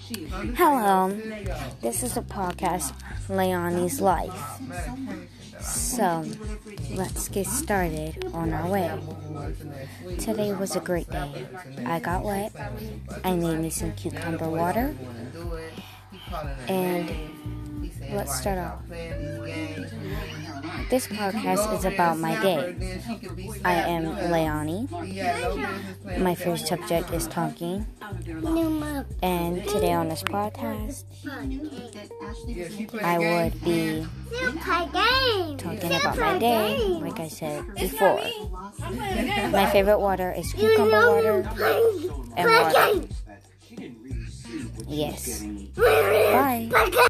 Hello, this is a podcast, Leonie's Life. So, let's get started on our way. Today was a great day. I got wet, I made me some cucumber water, and let's start off. This podcast is about my day. I am Leonie. My first subject is talking. And today on this podcast, I would be talking about my day, like I said before. My favorite water is cucumber water and water. Yes. Bye.